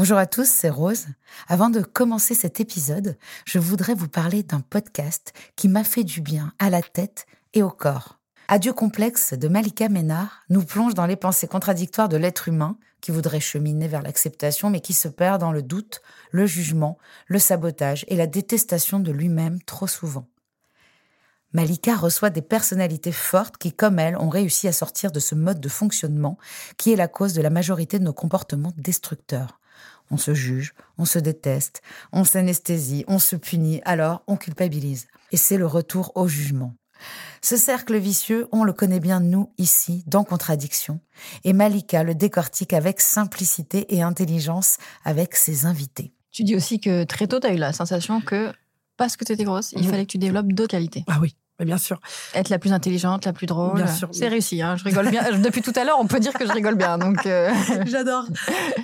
Bonjour à tous, c'est Rose. Avant de commencer cet épisode, je voudrais vous parler d'un podcast qui m'a fait du bien à la tête et au corps. Adieu complexe de Malika Ménard nous plonge dans les pensées contradictoires de l'être humain qui voudrait cheminer vers l'acceptation mais qui se perd dans le doute, le jugement, le sabotage et la détestation de lui-même trop souvent. Malika reçoit des personnalités fortes qui, comme elle, ont réussi à sortir de ce mode de fonctionnement qui est la cause de la majorité de nos comportements destructeurs. On se juge, on se déteste, on s'anesthésie, on se punit, alors on culpabilise. Et c'est le retour au jugement. Ce cercle vicieux, on le connaît bien nous ici, dans Contradiction, et Malika le décortique avec simplicité et intelligence avec ses invités. Tu dis aussi que très tôt, tu as eu la sensation que parce que tu étais grosse, il fallait que tu développes d'autres qualités. Ah oui bien sûr. Être la plus intelligente, la plus drôle. Bien sûr. C'est réussi, hein, je rigole bien. Depuis tout à l'heure, on peut dire que je rigole bien. Donc euh. J'adore.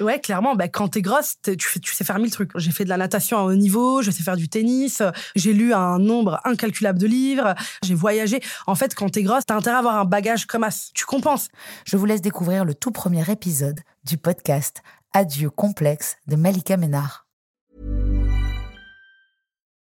Ouais, clairement, bah, quand t'es grosse, tu, tu sais faire mille trucs. J'ai fait de la natation à haut niveau, je sais faire du tennis, j'ai lu un nombre incalculable de livres, j'ai voyagé. En fait, quand t'es grosse, t'as intérêt à avoir un bagage comme as. Tu compenses. Je vous laisse découvrir le tout premier épisode du podcast Adieu complexe de Malika Ménard.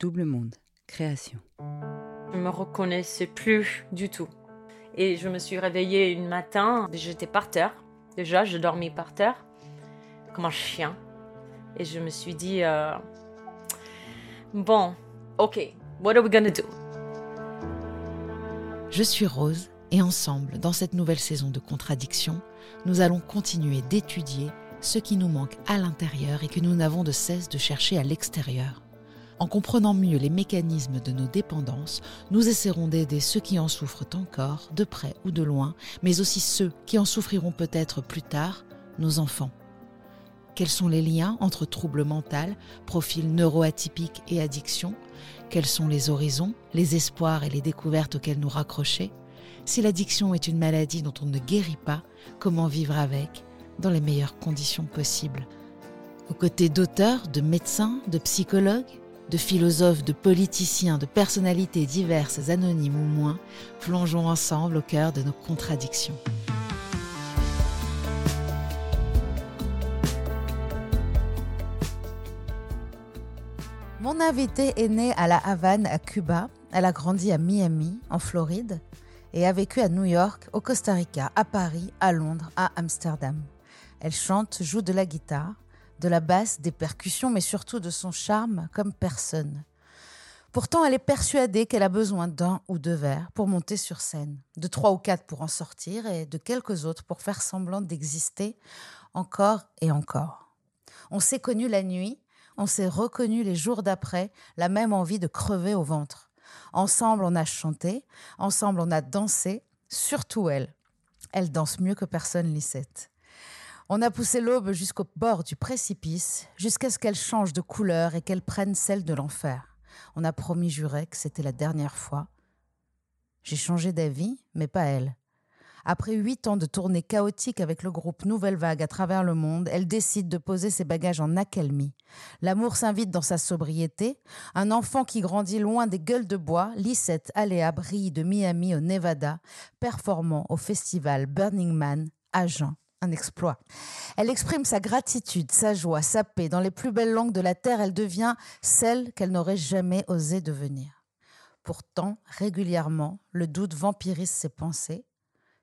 Double Monde, création. Je me reconnaissais plus du tout. Et je me suis réveillée une matin, j'étais par terre. Déjà, je dormis par terre, comme un chien. Et je me suis dit, euh, bon, ok, what are we gonna do? Je suis Rose et ensemble, dans cette nouvelle saison de contradictions, nous allons continuer d'étudier ce qui nous manque à l'intérieur et que nous n'avons de cesse de chercher à l'extérieur. En comprenant mieux les mécanismes de nos dépendances, nous essaierons d'aider ceux qui en souffrent encore, de près ou de loin, mais aussi ceux qui en souffriront peut-être plus tard, nos enfants. Quels sont les liens entre troubles mentaux, profils neuroatypiques et addiction Quels sont les horizons, les espoirs et les découvertes auxquels nous raccrocher? Si l'addiction est une maladie dont on ne guérit pas, comment vivre avec dans les meilleures conditions possibles? Aux côtés d'auteurs, de médecins, de psychologues, de philosophes, de politiciens, de personnalités diverses, anonymes ou moins, plongeons ensemble au cœur de nos contradictions. Mon invitée est née à La Havane, à Cuba. Elle a grandi à Miami, en Floride, et a vécu à New York, au Costa Rica, à Paris, à Londres, à Amsterdam. Elle chante, joue de la guitare, de la basse, des percussions, mais surtout de son charme comme personne. Pourtant, elle est persuadée qu'elle a besoin d'un ou deux verres pour monter sur scène, de trois ou quatre pour en sortir et de quelques autres pour faire semblant d'exister encore et encore. On s'est connu la nuit, on s'est reconnu les jours d'après, la même envie de crever au ventre. Ensemble, on a chanté, ensemble, on a dansé, surtout elle. Elle danse mieux que personne, Lisette. On a poussé l'aube jusqu'au bord du précipice, jusqu'à ce qu'elle change de couleur et qu'elle prenne celle de l'enfer. On a promis juré que c'était la dernière fois. J'ai changé d'avis, mais pas elle. Après huit ans de tournée chaotique avec le groupe Nouvelle Vague à travers le monde, elle décide de poser ses bagages en accalmie. L'amour s'invite dans sa sobriété. Un enfant qui grandit loin des gueules de bois, Lisette Aléa brille de Miami au Nevada, performant au festival Burning Man à Jean un exploit. Elle exprime sa gratitude, sa joie, sa paix. Dans les plus belles langues de la terre, elle devient celle qu'elle n'aurait jamais osé devenir. Pourtant, régulièrement, le doute vampirise ses pensées.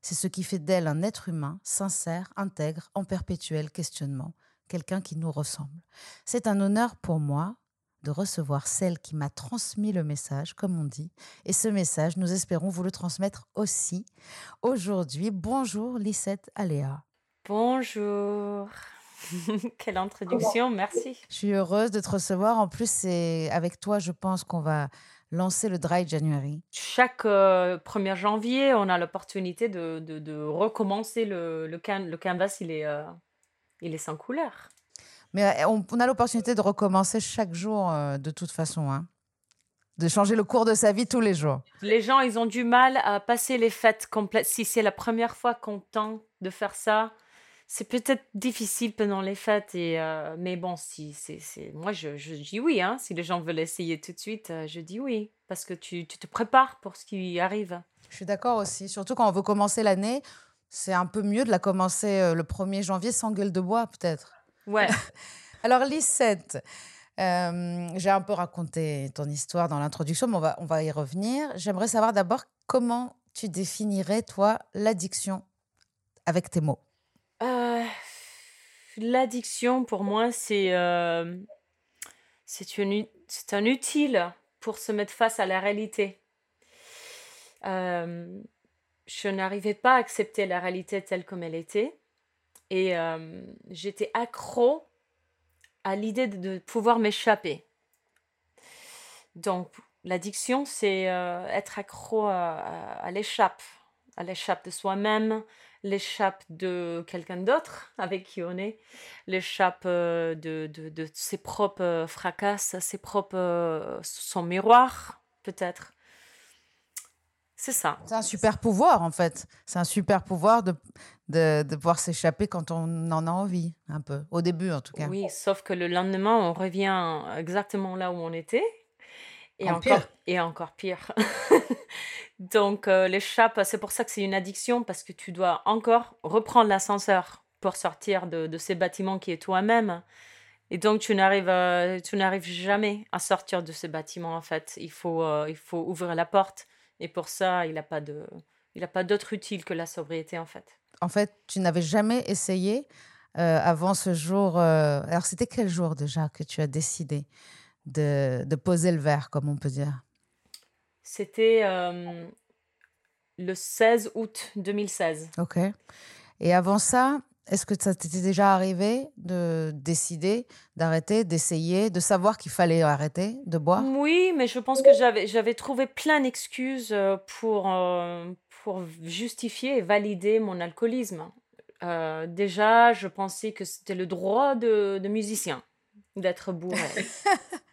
C'est ce qui fait d'elle un être humain, sincère, intègre, en perpétuel questionnement, quelqu'un qui nous ressemble. C'est un honneur pour moi de recevoir celle qui m'a transmis le message, comme on dit. Et ce message, nous espérons vous le transmettre aussi aujourd'hui. Bonjour Lisette Aléa. Bonjour. Quelle introduction, merci. Je suis heureuse de te recevoir. En plus, c'est avec toi, je pense qu'on va lancé le Dry January Chaque 1er janvier, on a l'opportunité de, de, de recommencer le, le, can- le canvas, il est, euh, il est sans couleur. Mais euh, on, on a l'opportunité de recommencer chaque jour euh, de toute façon. hein. De changer le cours de sa vie tous les jours. Les gens, ils ont du mal à passer les fêtes complètes. Si c'est la première fois qu'on tente de faire ça, c'est peut-être difficile pendant les fêtes. Et, euh, mais bon, si, c'est, c'est... moi, je, je dis oui. Hein. Si les gens veulent essayer tout de suite, euh, je dis oui. Parce que tu, tu te prépares pour ce qui arrive. Je suis d'accord aussi. Surtout quand on veut commencer l'année, c'est un peu mieux de la commencer euh, le 1er janvier sans gueule de bois, peut-être. Ouais. Alors, Lisette, euh, j'ai un peu raconté ton histoire dans l'introduction, mais on va, on va y revenir. J'aimerais savoir d'abord comment tu définirais, toi, l'addiction avec tes mots. Euh, l'addiction, pour moi, c'est, euh, un utile pour se mettre face à la réalité. Euh, je n'arrivais pas à accepter la réalité telle comme elle était. Et euh, j'étais accro à l'idée de, pouvoir m'échapper. Donc, l'addiction, c'est être accro à l'échappe, à l'échappe de soi-même, l'échappe de quelqu'un d'autre avec qui on est, l'échappe euh, de, de, de ses propres euh, fracasses, ses propres, euh, son miroir, peut-être. C'est ça. C'est un super pouvoir, en fait. C'est un super pouvoir de, de, de pouvoir s'échapper quand on en a envie, un peu. Au début, en tout cas. Oui, sauf que le lendemain, on revient exactement là où on était. Et En encore, pire. et encore pire. Donc, euh, l'échappe, c'est pour ça que c'est une addiction, parce que tu dois encore reprendre l'ascenseur pour sortir de, de ces bâtiments qui est toi-même. Et donc, tu n'arrives, euh, tu n'arrives jamais à sortir de ces bâtiments, en fait. Il faut, euh, il faut ouvrir la porte. Et pour ça, il n'a pas de, il a pas d'autre utile que la sobriété, en fait. En fait, tu n'avais jamais essayé euh, avant ce jour. Alors, c'était quel jour déjà que tu as décidé? De, de poser le verre, comme on peut dire C'était euh, le 16 août 2016. Ok. Et avant ça, est-ce que ça t'était déjà arrivé de décider d'arrêter, d'essayer, de savoir qu'il fallait arrêter de boire? Oui, mais je pense que j'avais trouvé plein d'excuses euh, pour, euh, pour justifier et valider mon alcoolisme. Euh, déjà, je pensais que c'était le droit de, de musicien d'être bourré.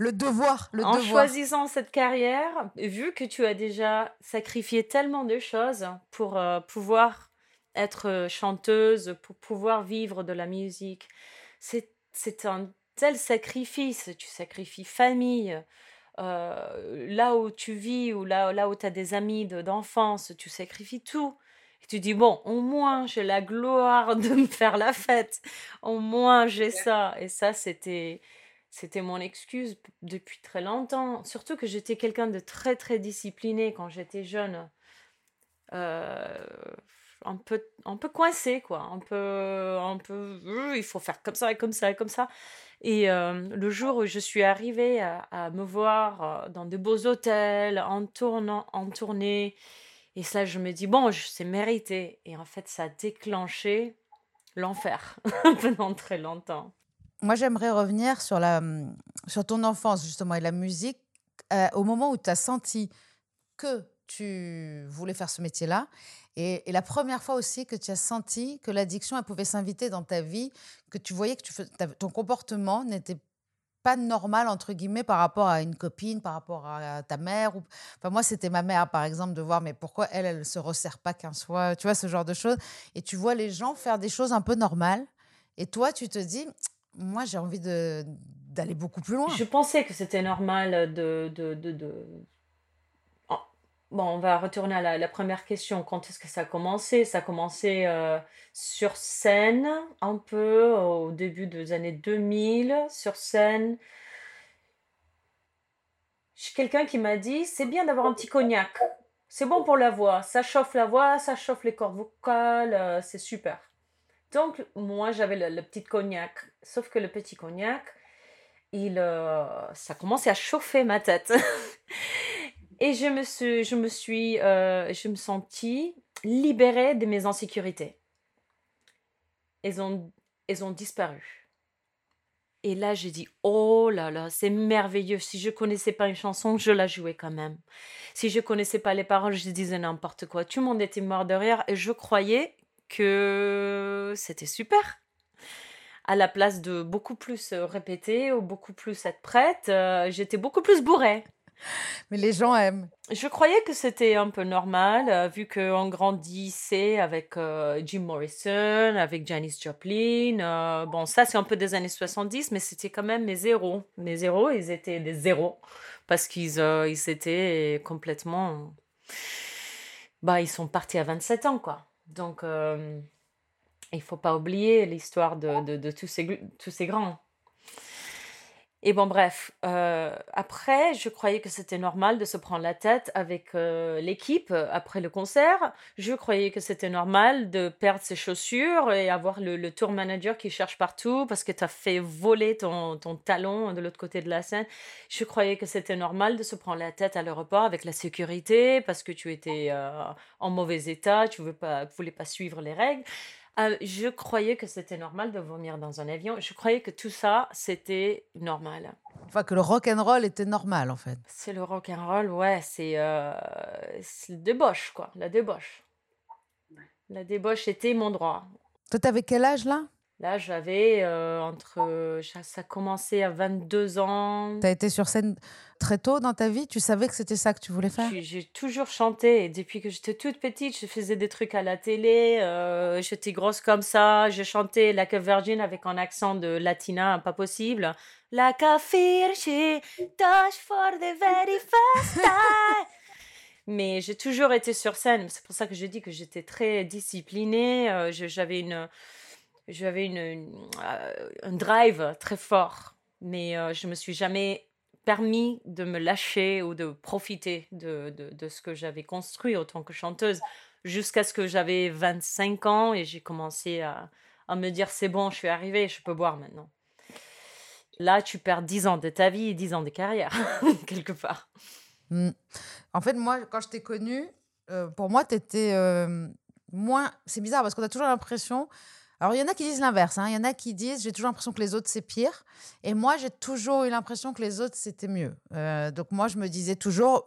Le devoir, le en devoir. choisissant cette carrière, vu que tu as déjà sacrifié tellement de choses pour euh, pouvoir être euh, chanteuse, pour pouvoir vivre de la musique, c'est c'est un tel sacrifice. Tu sacrifies famille, euh, là où tu vis ou là, là où tu as des amis de- d'enfance, tu sacrifies tout. Et tu dis, bon, au moins j'ai la gloire de me faire la fête, au moins j'ai ça. Et ça, c'était... C'était mon excuse depuis très longtemps. Surtout que j'étais quelqu'un de très très discipliné quand j'étais jeune. Euh, un peu un peu coincé quoi. Un peu un peu euh, il faut faire comme ça et comme ça et comme ça. Et euh, le jour où je suis arrivée à, me voir dans de beaux hôtels, en tournant, en tournée, et ça, je me dis, bon, je- mérité. Et en fait, ça a déclenché l'enfer pendant très longtemps. Moi, j'aimerais revenir sur, la, hum, sur ton enfance, justement, et la musique. Euh, au moment où tu as senti que tu voulais faire ce métier-là, et, la première fois aussi que tu as senti que l'addiction, elle pouvait s'inviter dans ta vie, que tu voyais que ton comportement n'était pas normal, entre guillemets, par rapport à une copine, par rapport à ta mère. Ou... Enfin, moi, c'était ma mère, par exemple, de voir, mais pourquoi elle, elle se resserre pas qu'un soir, tu vois, ce genre de choses. Et tu vois les gens faire des choses un peu normales. Et toi, tu te dis, moi, j'ai envie de d'aller beaucoup plus loin. Je pensais que c'était normal de, de, de, Bon, on va retourner à la, la première question. Quand est-ce que ça a commencé? Ça a commencé euh, sur scène, un peu au début des années 2000, sur scène. J'ai quelqu'un qui m'a dit, c'est bien d'avoir un petit cognac. C'est bon pour la voix. Ça chauffe la voix, ça chauffe les cordes vocales, euh, c'est super. Donc, moi, j'avais le, petit cognac. Sauf que le petit cognac, il, euh, ça commençait à chauffer ma tête. Et je me suis, je me suis, euh, je me sentis libérée de mes insécurités. Elles ont, elles ont disparu. Et là, j'ai dit, oh là là, c'est merveilleux. Si je connaissais pas une chanson, je la jouais quand même. Si je connaissais pas les paroles, je disais n'importe quoi. Tout le monde était mort de rire et je croyais que c'était super. À la place de beaucoup plus euh, répéter ou beaucoup plus être prête, euh, j'étais beaucoup plus bourrée. Mais les gens aiment. Je croyais que c'était un peu normal, euh, vu qu'on grandissait avec euh, Jim Morrison, avec Janis Joplin. euh, bon, ça, c'est un peu des années 70, mais c'était quand même mes zéros. Mes zéros, ils étaient des zéros, parce qu'ils ils étaient complètement... Bah, ils sont partis à 27 ans, quoi. Donc, euh, il faut pas oublier l'histoire de, de, tous, ces, tous ces grands. Et bon, bref, euh, après, je croyais que c'était normal de se prendre la tête avec euh, l'équipe euh, après le concert. Je croyais que c'était normal de perdre ses chaussures et avoir le, tour manager qui cherche partout parce que tu as fait voler ton, talon de l'autre côté de la scène. Je croyais que c'était normal de se prendre la tête à l'aéroport avec la sécurité parce que tu étais en mauvais état, tu ne voulais pas suivre les règles. Euh, je croyais que c'était normal de vomir dans un avion. Je croyais que tout ça, c'était normal. Enfin, que le rock and roll était normal, en fait. C'est le rock and roll, ouais, c'est euh, c'est le débauche, quoi, la débauche. La débauche était mon droit. Toi, t'avais quel âge, là? Là, j'avais euh, entre... Ça ça a commencé à 22 ans. T'as été sur scène très tôt dans ta vie? Tu savais que c'était ça que tu voulais faire? J'ai toujours chanté. Et depuis que j'étais toute petite, je faisais des trucs à la télé. euh, j'étais grosse comme ça. Je chantais Like a Virgin avec un accent de latina pas possible. Like a virgin, touch for the very first time. Mais j'ai toujours été sur scène. C'est pour ça que je dis que j'étais très disciplinée. euh, j'avais une, j'avais une, euh, un drive très fort. Mais euh, je me suis jamais permis de me lâcher ou de profiter de, de, ce que j'avais construit en tant que chanteuse jusqu'à ce que j'avais 25 ans et j'ai commencé à, à me dire c'est bon, je suis arrivée, je peux boire maintenant. Là, tu perds 10 ans de ta vie et 10 ans de carrière, quelque part. Mm. En fait, moi, quand je t'ai connue, euh, pour moi, t'étais euh, moins. C'est bizarre parce qu'on a toujours l'impression. Alors, il y en a qui disent l'inverse. hein. Il y en a qui disent j'ai toujours l'impression que les autres, c'est pire. Et moi, j'ai toujours eu l'impression que les autres, c'était mieux. Euh, donc, moi, je me disais toujours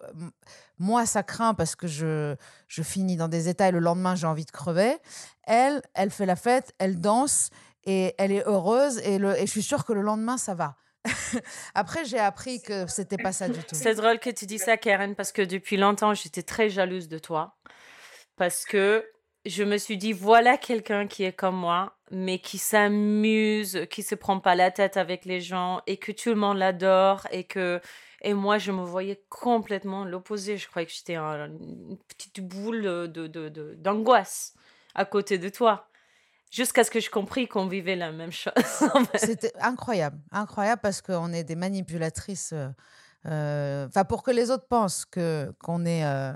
moi, ça craint parce que je, je finis dans des états et le lendemain, j'ai envie de crever. Elle, elle fait la fête, elle danse et elle est heureuse. Et, le, et je suis sûre que le lendemain, ça va. Après, j'ai appris que c'était pas ça du tout. C'est drôle que tu dis ça, Karen, parce que depuis longtemps, j'étais très jalouse de toi. Parce que je me suis dit, voilà quelqu'un qui est comme moi, mais qui s'amuse, qui se prend pas la tête avec les gens et que tout le monde l'adore et que. Et moi, je me voyais complètement l'opposé. Je croyais que j'étais un- une petite boule de, d'angoisse à côté de toi. Jusqu'à ce que je compris qu'on vivait la même chose. C'était incroyable, incroyable parce qu'on est des manipulatrices. euh, euh, Enfin, pour que les autres pensent qu'on est euh,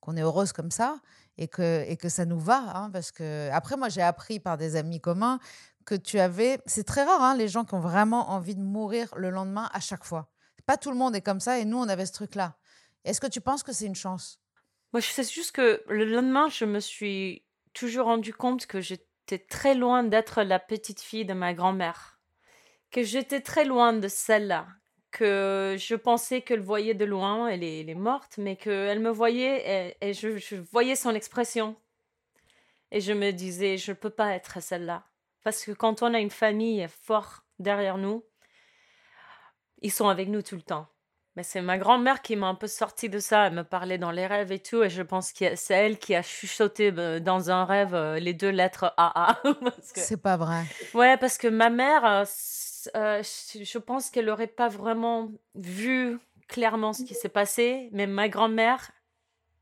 qu'on est heureuse comme ça et que et que ça nous va, hein, parce que après moi j'ai appris par des amis communs que tu avais. C'est très rare hein, les gens qui ont vraiment envie de mourir le lendemain à chaque fois. Pas tout le monde est comme ça et nous on avait ce truc-là. Est-ce que tu penses que c'est une chance? Moi, je sais juste que le lendemain, je me suis toujours rendu compte que j'étais très loin d'être la petite fille de ma grand-mère. Que j'étais très loin de celle-là. Que je pensais qu'elle voyait de loin, elle est, elle est morte, mais qu'elle me voyait et, et je, je voyais son expression. Et je me disais, je ne peux pas être celle-là. Parce que quand on a une famille forte derrière nous, ils sont avec nous tout le temps. Mais c'est ma grand-mère qui m'a un peu sorti de ça. Elle me parlait dans les rêves et tout. Et je pense que c'est elle qui a chuchoté euh, dans un rêve euh, les deux lettres AA. Que- C'est pas vrai. Ouais, parce que ma mère, euh, je pense qu'elle n'aurait pas vraiment vu clairement ce qui s'est passé. Mais ma grand-mère,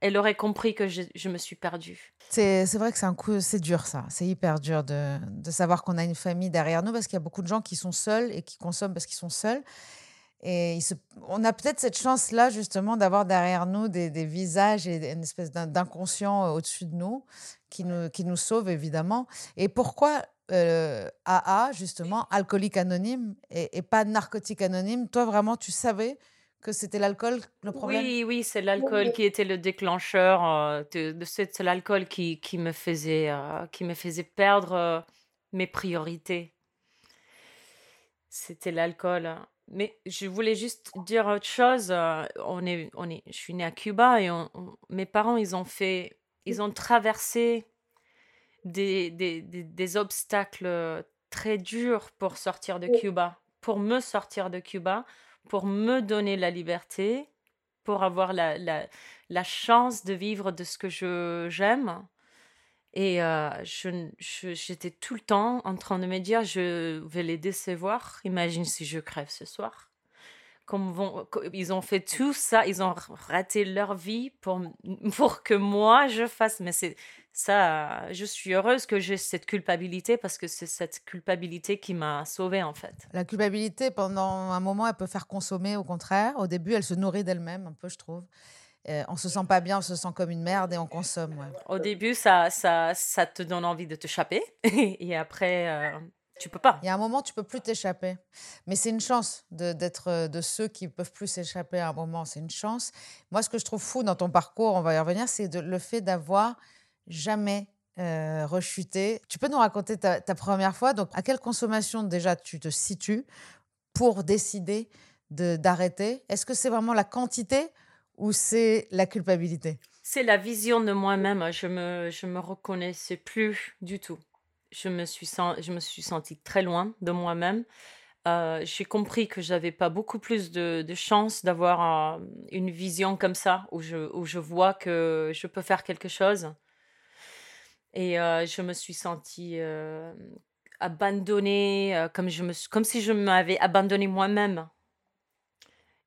elle aurait compris que je, me suis perdue. C'est vrai que c'est un coup, c'est dur ça. C'est hyper dur de savoir qu'on a une famille derrière nous parce qu'il y a beaucoup de gens qui sont seuls et qui consomment parce qu'ils sont seuls. Et se- on a peut-être cette chance-là justement d'avoir derrière nous des, des visages et une espèce d'in- d'inconscient euh, au-dessus de nous qui nous, qui nous sauve évidemment. Et pourquoi euh, AA, justement, alcoolique anonyme et, et pas narcotique anonyme Toi vraiment, tu savais que c'était l'alcool le problème? Oui, oui, c'est l'alcool qui était le déclencheur. euh, de, de- c'est l'alcool qui, qui me faisait, euh, qui me faisait perdre euh, mes priorités. c'était l'alcool. Mais je voulais juste dire autre chose. euh, On est, on est, je suis née à Cuba et on- on- mes parents, ils ont fait, ils ont traversé des, des, des, des obstacles très durs pour sortir de Cuba, pour me sortir de Cuba, pour me donner la liberté, pour avoir la, la, la chance de vivre de ce que je j'aime. Et euh, j'étais tout le temps en train de me dire, je vais les décevoir. Imagine si je crève ce soir. Comme vont, ils ont fait tout ça, ils ont raté leur vie pour, pour que moi je fasse. Mais c'est ça, je suis heureuse que j'ai cette culpabilité parce que c'est cette culpabilité qui m'a sauvée en fait. La culpabilité, pendant un moment, elle peut faire consommer, au contraire. Au début, elle se nourrit d'elle-même, un peu, je trouve. Euh, on se sent pas bien, on se sent comme une merde et on consomme. ouais. Au début, ça, ça, ça te donne envie de te chaper et après, euh, tu peux pas. Il y a un moment, tu peux plus t'échapper. Mais c'est une chance d'être euh, de, ceux qui peuvent plus s'échapper à un moment. C'est une chance. Moi, ce que je trouve fou dans ton parcours, on va y revenir, c'est le fait d'avoir jamais euh, rechuté. Tu peux nous raconter ta, ta première fois? Donc, à quelle consommation déjà tu te situes pour décider de- d'arrêter? Est-ce que c'est vraiment la quantité ou c'est la culpabilité? C'est la vision de moi-même. Je me, je me reconnaissais plus du tout. Je me suis, je me suis sentie très loin de moi-même. Euh, j'ai compris que j'avais pas beaucoup plus de, de chance d'avoir une vision comme ça, où je, où je vois que je peux faire quelque chose. Et euh, je me suis sentie euh, abandonnée, comme, je me, comme si je m'avais abandonnée moi-même.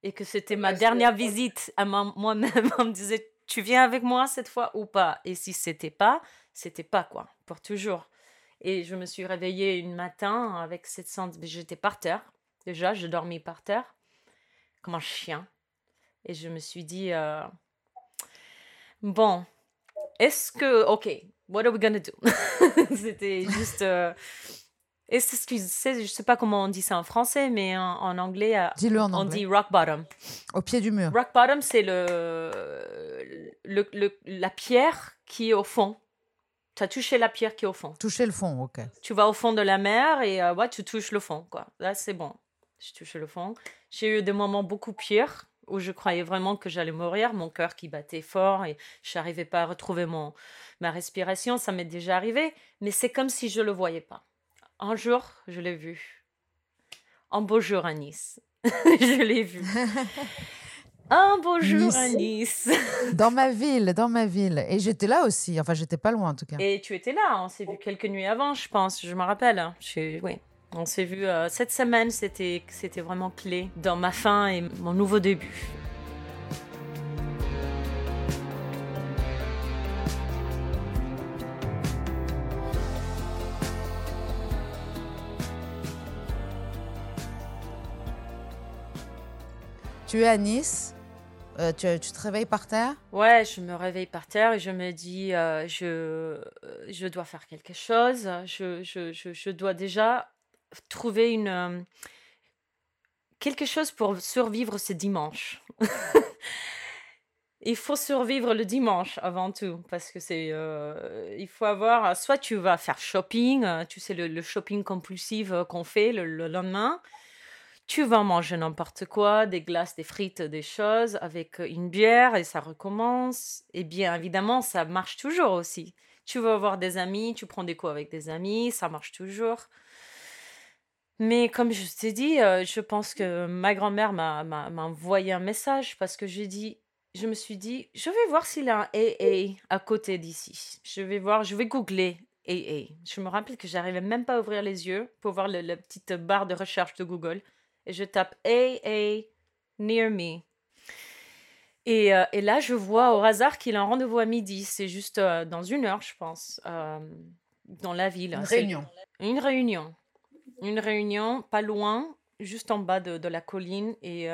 Et que c'était ma dernière visite à moi-même. On me disait, tu viens avec moi cette fois ou pas? Et si c'était pas, c'était pas quoi, pour toujours. Et je me suis réveillée une matin avec cette sens. J'étais par terre, déjà, je dormis par terre, comme un chien. Et je me suis dit, euh, bon, est-ce que, ok, what are we gonna do? C'était juste. euh, et c'est ce que je sais, je sais pas comment on dit ça en français, mais en, en anglais, euh, Dis-le en on anglais. dit rock bottom. Au pied du mur. Rock bottom, c'est le, le, le- la pierre qui est au fond. Tu as touché la pierre qui est au fond. Toucher le fond, ok. Tu vas au fond de la mer et euh, ouais, tu touches le fond. Quoi. Là, c'est bon. Je touche le fond. J'ai eu des moments beaucoup pires où je croyais vraiment que j'allais mourir, mon cœur qui battait fort et je n'arrivais pas à retrouver mon, ma respiration. Ça m'est déjà arrivé, mais c'est comme si je ne le voyais pas. Un jour, je l'ai vu. Un beau jour à Nice. je l'ai vu. Un beau jour Nice. à Nice. Dans ma ville, dans ma ville. Et j'étais là aussi. Enfin, j'étais pas loin en tout cas. Et tu étais là, on s'est vu quelques nuits avant, je pense, je me rappelle. Je- oui. On s'est vu euh, cette semaine, c'était c'était vraiment clé dans ma fin et mon nouveau début. Tu es à Nice. euh, tu, te réveilles par terre. Ouais, je me réveille par terre et je me dis, euh, je, euh, je dois faire quelque chose. Je, je, je, dois déjà trouver une, quelque chose pour survivre ce dimanche. Il faut survivre le dimanche avant tout parce que c'est il faut avoir soit tu vas faire shopping tu sais le, shopping compulsif qu'on fait le lendemain tu vas manger n'importe quoi, des glaces, des frites, des choses, avec euh, une bière et ça recommence. Et bien évidemment, ça marche toujours aussi. Tu vas voir des amis, tu prends des coups avec des amis, ça marche toujours. Mais comme je t'ai dit, euh, je pense que ma grand-mère m'a m'a- m'a envoyé un message parce que j'ai dit, je me suis dit, je vais voir s'il y a un AA à côté d'ici. Je vais voir, je vais googler AA. Je me rappelle que j'arrivais même pas à ouvrir les yeux pour voir la petite barre de recherche de Google et je tape AA near me. Et, euh, et là, je vois au hasard qu'il a un rendez-vous à midi. C'est juste euh, dans une heure, je pense, euh, dans la ville. Une réunion. Une réunion. Une réunion, pas loin, juste en bas de, de la colline. Et,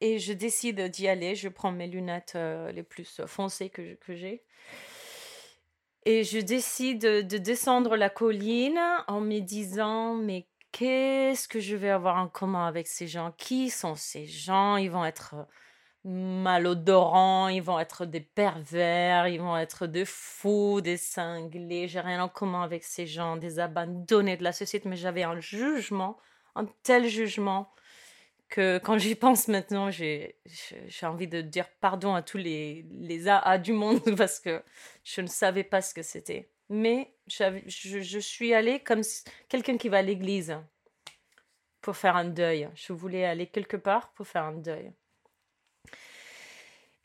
et je décide d'y aller. Je prends mes lunettes les plus foncées que, que j'ai. Et je décide de descendre la colline en me disant, mais qu'est-ce que je vais avoir en commun avec ces gens? Qui sont ces gens? Ils vont être euh, malodorants, ils vont être des pervers, ils vont être des fous, des cinglés. J'ai rien en commun avec ces gens, des abandonnés de la société, mais j'avais un jugement un tel jugement que quand j'y pense maintenant, j'ai envie de dire pardon à tous les, les AA du monde parce que je ne savais pas ce que c'était. Mais je, je suis allée comme quelqu'un qui va à l'église pour faire un deuil. Je voulais aller quelque part pour faire un deuil.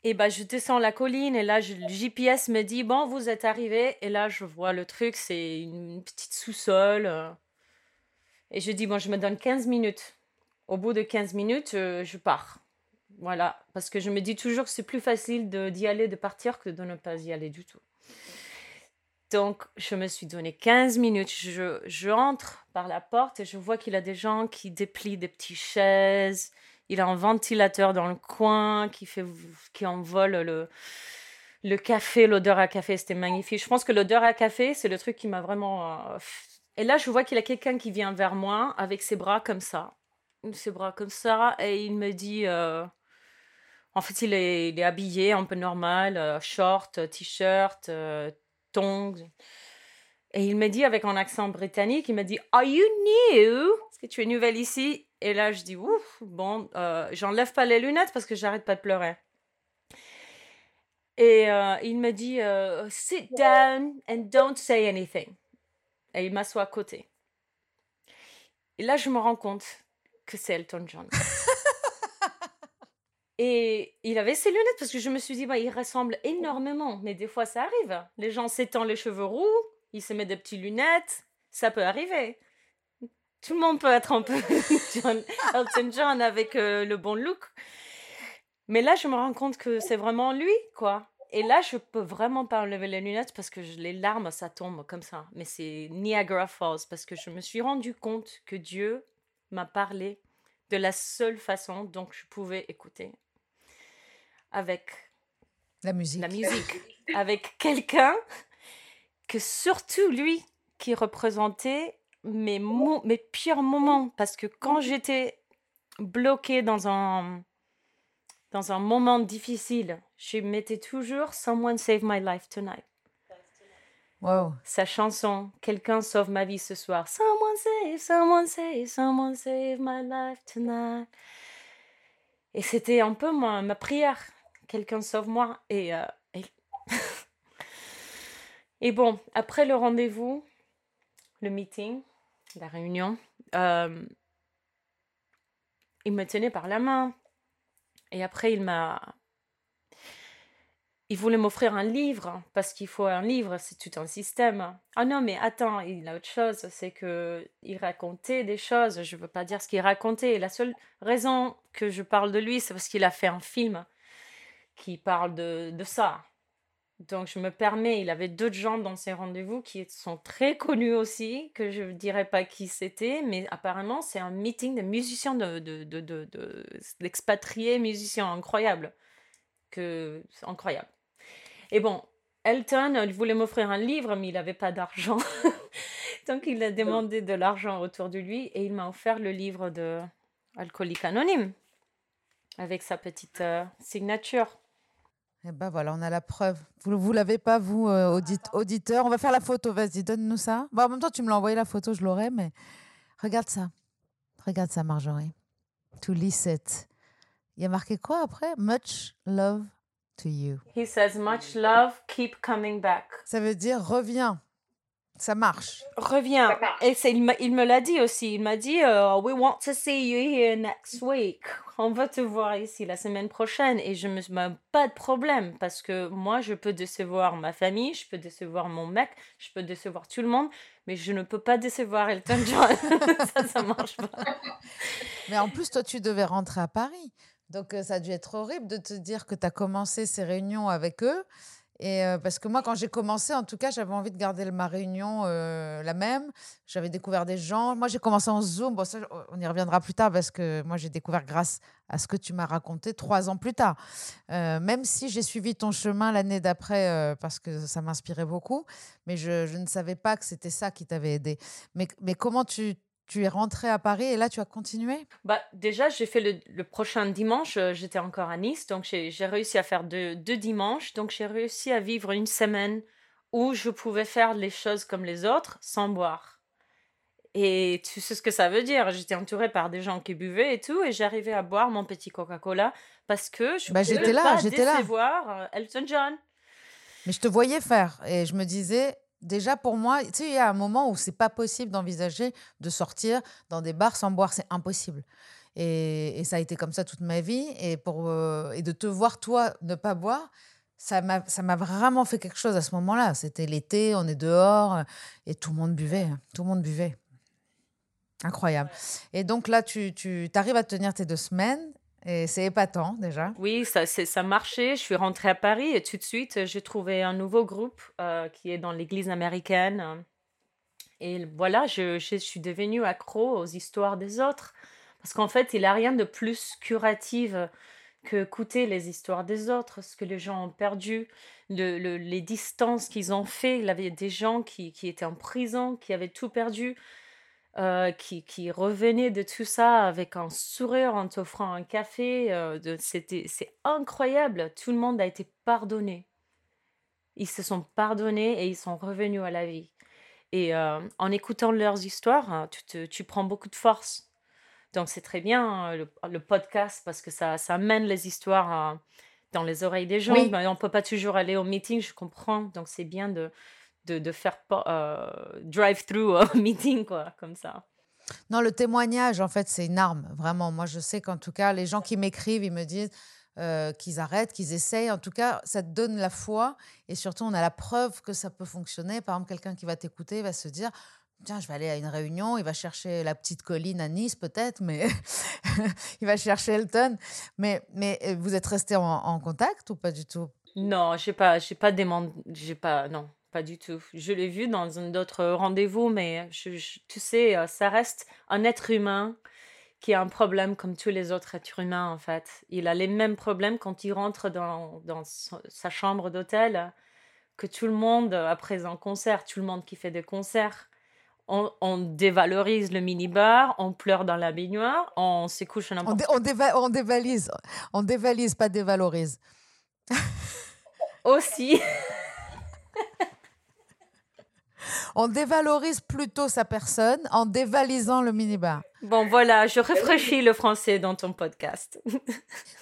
Et bah, je descends la colline et là, le GPS me dit Bon, vous êtes arrivé. Et là, je vois le truc, c'est une petite sous-sol. Et je dis Bon, je me donne 15 minutes. Au bout de 15 minutes, euh, je pars. Voilà. Parce que je me dis toujours que c'est plus facile d'y aller, de partir, que de ne pas y aller du tout. Donc, je me suis donné 15 minutes. Je, je par la porte et je vois qu'il a des gens qui déplient des petites chaises. Il a un ventilateur dans le coin qui, fait, qui envole le, le café, l'odeur à café. C'était magnifique. Je pense que l'odeur à café, c'est le truc qui m'a vraiment. Euh, et là, je vois qu'il y a quelqu'un qui vient vers moi avec ses bras comme ça. Ses bras comme ça. Et il me dit. Euh, en fait, il est, il est, habillé un peu normal, euh, short, t-shirt, tongs. Et il me dit avec un accent britannique, il me dit Are you new? Est-ce que tu es nouvelle ici Et là, je dis Ouf, bon, euh, j'enlève pas les lunettes parce que j'arrête pas de pleurer. Et euh, il me dit euh, Sit down and don't say anything. Et il m'assoit à côté. Et là, je me rends compte que c'est Elton John. Et il avait ses lunettes parce que je me suis dit, bah, il ressemble énormément. Mais des fois, ça arrive. Les gens s'étendent les cheveux roux, ils se mettent des petites lunettes. Ça peut arriver. Tout le monde peut être un peu John, Elton John avec euh, le bon look. Mais là, je me rends compte que c'est vraiment lui, quoi. Et là, je peux vraiment pas enlever les lunettes parce que les larmes, ça tombe comme ça. Mais c'est Niagara Falls parce que je me suis rendu compte que Dieu m'a parlé de la seule façon dont je pouvais écouter avec la musique, la musique avec quelqu'un que surtout lui qui représentait mes, mes pires moments. Parce que quand j'étais bloquée dans un, dans un moment difficile, je mettais toujours Someone Save My Life Tonight. Wow. Sa chanson, Quelqu'un sauve ma vie ce soir. Someone save, someone save, someone save my life tonight. Et c'était un peu ma, ma prière quelqu'un sauve-moi. Et, euh, et... bon, après le rendez-vous, le meeting, la réunion, euh, il me tenait par la main. Et après, il m'a. Il voulait m'offrir un livre, parce qu'il faut un livre, c'est tout un système. Ah non, mais attends, il a autre chose, c'est que il racontait des choses, je ne veux pas dire ce qu'il racontait. La seule raison que je parle de lui, c'est parce qu'il a fait un film qui parle de, de ça. Donc je me permets, il avait d'autres gens dans ses rendez-vous qui sont très connus aussi, que je ne dirais pas qui c'était, mais apparemment c'est un meeting de musiciens, de, de, de, d'expatriés musiciens incroyables. Que, incroyable. Et bon, Elton, il voulait m'offrir un livre, mais il n'avait pas d'argent. Donc il a demandé de l'argent autour de lui et il m'a offert le livre de Alcoolique Anonyme avec sa petite euh, signature. Eh ben voilà, on a la preuve. Vous ne l'avez pas, vous, euh, auditeur? On va faire la photo, vas-y, donne-nous ça. Bon, en même temps, tu me l'as envoyé la photo, je l'aurai, mais regarde ça. Regarde ça, Marjorie. To Lisette. Il y a marqué quoi après? Much love to you. He says, much love, keep coming back. Ça veut dire reviens. Ça marche. Reviens. Et il, il, me l'a dit aussi. Il m'a dit euh, We want to see you here next week. On va te voir ici la semaine prochaine. Et je me bah, pas de problème parce que moi, je peux décevoir ma famille, je peux décevoir mon mec, je peux décevoir tout le monde, mais je ne peux pas décevoir Elton John. ça, ça marche pas. Mais en plus, toi, tu devais rentrer à Paris. Donc, euh, ça a dû être horrible de te dire que tu as commencé ces réunions avec eux et parce que moi, quand j'ai commencé, en tout cas, j'avais envie de garder ma réunion la même. J'avais découvert des gens. Moi, j'ai commencé en Zoom. Bon, ça, on y reviendra plus tard parce que moi, j'ai découvert grâce à ce que tu m'as raconté trois ans plus tard. même si j'ai suivi ton chemin l'année d'après parce que ça m'inspirait beaucoup, mais je, ne savais pas que c'était ça qui t'avait aidé. Mais comment tu tu es rentré à Paris et là, tu as continué? Bah, Déjà, j'ai fait le, prochain dimanche, euh, j'étais encore à Nice, donc j'ai réussi à faire deux, deux dimanches. Donc j'ai réussi à vivre une semaine où je pouvais faire les choses comme les autres sans boire. Et tu sais ce que ça veut dire? J'étais entourée par des gens qui buvaient et tout, et j'arrivais à boire mon petit Coca-Cola parce que je Bah, pouvais là, pas là. décevoir euh, Elton John. Mais je te voyais faire et je me disais, déjà pour moi, tu sais, il y a un moment où c'est pas possible d'envisager de sortir dans des bars sans boire, c'est impossible. Et, et ça a été comme ça toute ma vie. Et, pour, euh, et de te voir, toi, ne pas boire, ça m'a vraiment fait quelque chose à ce moment-là. C'était l'été, on est dehors et tout le monde buvait. Tout le monde buvait. Incroyable. Et donc là, tu, tu arrives à tenir tes deux semaines et c'est épatant déjà. Oui, ça, ça marchait. Je suis rentrée à Paris et tout de suite, j'ai trouvé un nouveau groupe euh, qui est dans l'église américaine. Et voilà, je, je suis devenue accro aux histoires des autres. Parce qu'en fait, il n'y a rien de plus curatif que écouter les histoires des autres, ce que les gens ont perdu, le- le- les distances qu'ils ont fait. Il y avait des gens qui, qui étaient en prison, qui avaient tout perdu, euh, qui, qui revenaient de tout ça avec un sourire en t'offrant un café. euh, c'était, c'est incroyable. Tout le monde a été pardonné. Ils se sont pardonnés et ils sont revenus à la vie. Et euh, en écoutant leurs histoires, hein, tu, te- tu prends beaucoup de force. Donc c'est très bien le, le podcast parce que ça, ça amène les histoires dans les oreilles des gens. Oui. Ben, on ne peut pas toujours aller au meeting, je comprends. Donc c'est bien de, de, de faire pas- euh, drive-through au meeting, quoi, comme ça. Non, le témoignage, en fait, c'est une arme, vraiment. Moi, je sais qu'en tout cas, les gens qui m'écrivent, ils me disent euh, qu'ils arrêtent, qu'ils essayent. En tout cas, ça te donne la foi et surtout, on a la preuve que ça peut fonctionner. Par exemple, quelqu'un qui va t'écouter va se dire Tiens, je vais aller à une réunion, il va chercher la petite colline à Nice, peut-être, mais il va chercher Elton. Mais, mais euh, vous êtes restés en, en contact ou pas du tout? Non, j'ai pas, j'ai pas demandé, j'ai pas, non, pas du tout. Je l'ai vu dans un autre rendez-vous, mais je- je- tu sais, euh, ça reste un être humain qui a un problème comme tous les autres êtres humains, en fait. Il a les mêmes problèmes quand il rentre dans, dans sa chambre d'hôtel que tout le monde après un concert, tout le monde qui fait des concerts. On, on dévalorise le minibar, on pleure dans la baignoire, on se couche on, n'importe dé- on, déva- on dévalise, on dévalise, pas dévalorise. Aussi, On dévalorise plutôt sa personne en dévalisant le minibar. Bon voilà, je rafraîchis le français dans ton podcast.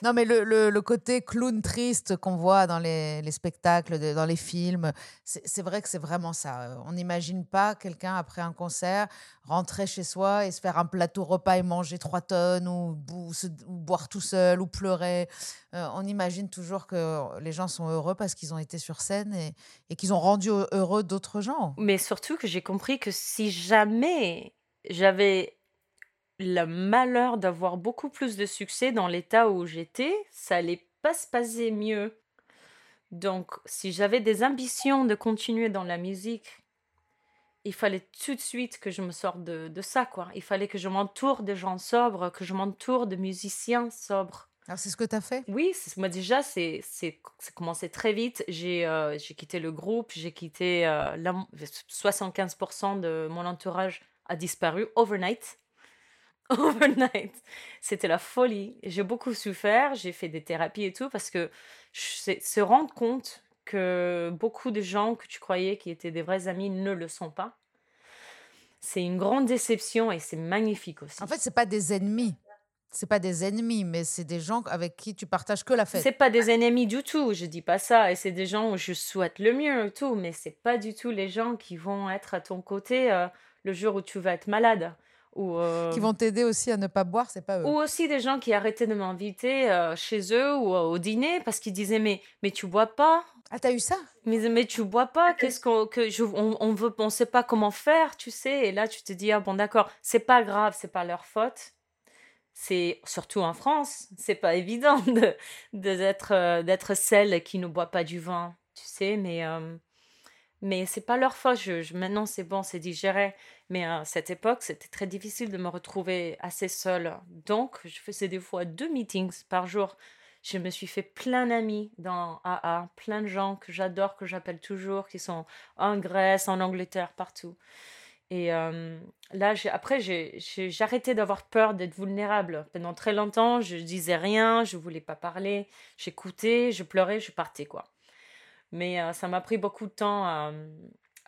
Non, mais le, le- le côté clown triste qu'on voit dans les, les spectacles, de- dans les films, c'est c'est vrai que c'est vraiment ça. On n'imagine pas quelqu'un, après un concert, rentrer chez soi et se faire un plateau repas et manger trois tonnes ou, bou- se- ou boire tout seul ou pleurer. Euh, on imagine toujours que les gens sont heureux parce qu'ils ont été sur scène et, et qu'ils ont rendu heu- heureux d'autres gens. Mais surtout que j'ai compris que si jamais j'avais le malheur d'avoir beaucoup plus de succès dans l'état où j'étais, ça allait pas se passer mieux. Donc, si j'avais des ambitions de continuer dans la musique, il fallait tout de suite que je me sorte de, de ça, quoi. Il fallait que je m'entoure de gens sobres, que je m'entoure de musiciens sobres. Alors, c'est ce que tu as fait? Oui, moi déjà, c'est commencé très vite. J'ai euh, j'ai quitté le groupe, j'ai quitté euh, la mo- 75% de mon entourage a disparu overnight. Overnight. C'était la folie. J'ai beaucoup souffert, j'ai fait des thérapies et tout parce que je se rendre compte que beaucoup de gens que tu croyais qui étaient des vrais amis ne le sont pas. C'est une grande déception et c'est magnifique aussi. En fait, c'est pas des ennemis. C'est pas des ennemis, mais c'est des gens avec qui tu partages que la fête. C'est pas des ennemis du tout, je dis pas ça. Et c'est des gens où je souhaite le mieux et tout, mais c'est pas du tout les gens qui vont être à ton côté euh, le jour où tu vas être malade. Ou, euh, Qui vont t'aider aussi à ne pas boire, c'est pas eux. ou aussi des gens qui arrêtaient de m'inviter euh, chez eux ou euh, au dîner parce qu'ils disaient mais, mais tu bois pas. Ah, t'as eu ça? Mais, mais tu bois pas qu'est-ce qu'on que je, on, on veut on sait pas comment faire tu sais. Et là tu te dis ah bon d'accord c'est pas grave c'est pas leur faute. C'est surtout en France c'est pas évident de d'être euh, d'être celle qui ne boit pas du vin tu sais. Mais euh, mais c'est pas leur faute je, je- maintenant c'est bon c'est digéré mais à cette époque c'était très difficile de me retrouver assez seule donc je faisais des fois deux meetings par jour je me suis fait plein d'amis dans AA, plein de gens que j'adore, que j'appelle toujours, qui sont en Grèce, en Angleterre, partout. Et là, après, j'ai arrêté d'avoir peur d'être vulnérable. Pendant très longtemps, je disais rien, je voulais pas parler, j'écoutais, je pleurais, je partais, quoi. Mais ça m'a pris beaucoup de temps à,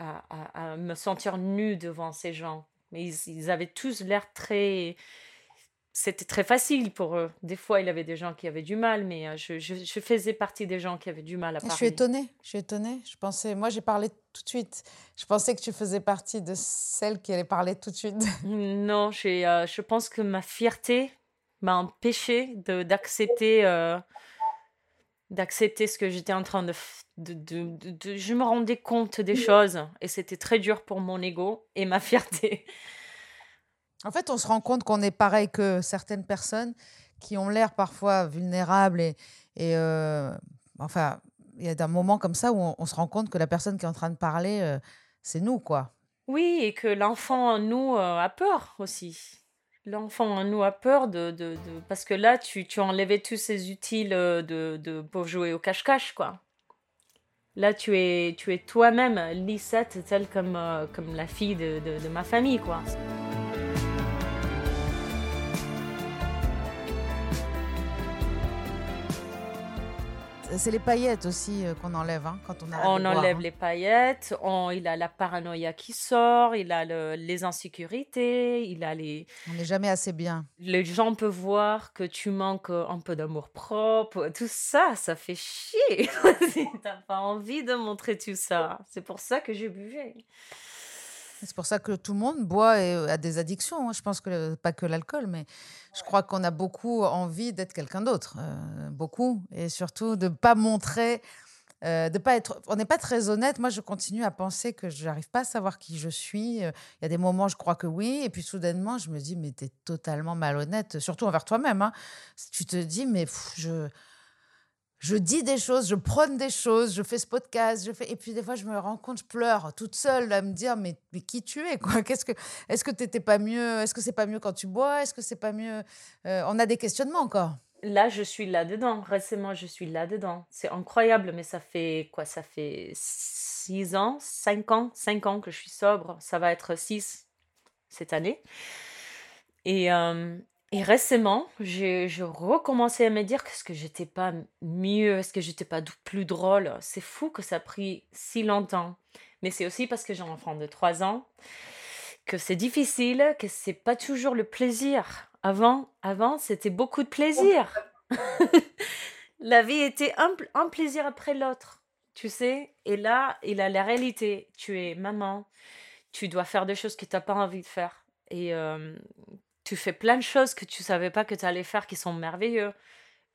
à- à- à me sentir nue devant ces gens Mais ils, ils avaient tous l'air très. C'était très facile pour eux. Des fois, il y avait des gens qui avaient du mal, mais euh, je, je- je faisais partie des gens qui avaient du mal à Je parler. suis étonnée, je suis étonnée. Je pensais, moi j'ai parlé tout de suite. Je pensais que tu faisais partie de celles qui allaient parler tout de suite. Non, euh, je pense que ma fierté m'a empêché de, d'accepter, euh, d'accepter ce que j'étais en train de, de, de, de- Je me rendais compte des choses et c'était très dur pour mon ego et ma fierté. En fait, on se rend compte qu'on est pareil que certaines personnes qui ont l'air parfois vulnérables et, et, euh, enfin, il y a des moments comme ça où on, on se rend compte que la personne qui est en train de parler, euh, c'est nous, quoi. Oui, et que l'enfant en nous euh, a peur aussi. L'enfant en nous a peur de, de, Parce que là, tu, tu enlevé tous ces utiles euh, de, de, pour jouer au cache-cache, quoi. Là, tu es, tu es toi-même, Lisette, telle comme, euh, comme la fille de, de ma famille, quoi. C'est les paillettes aussi euh, qu'on enlève hein, quand on arrête On boire, enlève hein. les paillettes, on, il a la paranoïa qui sort, il a le- les insécurités, il a les... On n'est jamais assez bien. Les gens peuvent voir que tu manques un peu d'amour propre, tout ça, ça fait chier. T'as pas envie de montrer tout ça. C'est pour ça que j'ai buvais. C'est pour ça que tout le monde boit et euh, a des addictions. hein. Je pense que pas que l'alcool, mais je crois qu'on a beaucoup envie d'être quelqu'un d'autre, euh, beaucoup, et surtout de pas montrer, euh, de pas être. On n'est pas très honnête. Moi, je continue à penser que je n'arrive pas à savoir qui je suis. Il y a des moments, je crois que oui, et puis soudainement, je me dis, mais tu es totalement malhonnête, surtout envers toi-même. hein. Tu te dis, mais je je dis des choses, je prône des choses, je fais ce podcast, je fais et puis des fois je me rends compte, je pleure toute seule à me dire mais, qui tu es quoi? Qu'est-ce que est-ce que t'étais pas mieux Est-ce que c'est pas mieux quand tu bois? Est-ce que c'est pas mieux Euh, On a des questionnements encore. Là, je suis là-dedans. Récemment, je suis là-dedans. C'est incroyable, mais ça fait quoi? Ça fait 6 ans, 5 ans, 5 ans que je suis sobre. Ça va être 6 cette année. Et, euh, et récemment, je recommençais à me dire que est-ce que j'étais pas mieux, est-ce que j'étais pas plus drôle. C'est fou que ça a pris si longtemps. Mais c'est aussi parce que j'ai un enfant de 3 ans que c'est difficile, que c'est pas toujours le plaisir. Avant, avant, c'était beaucoup de plaisir. La vie était un plaisir après l'autre, tu sais? Et là, il a la réalité. Tu es maman, tu dois faire des choses que tu n'as pas envie de faire. Et euh, tu fais plein de choses que tu savais pas que tu allais faire qui sont merveilleux.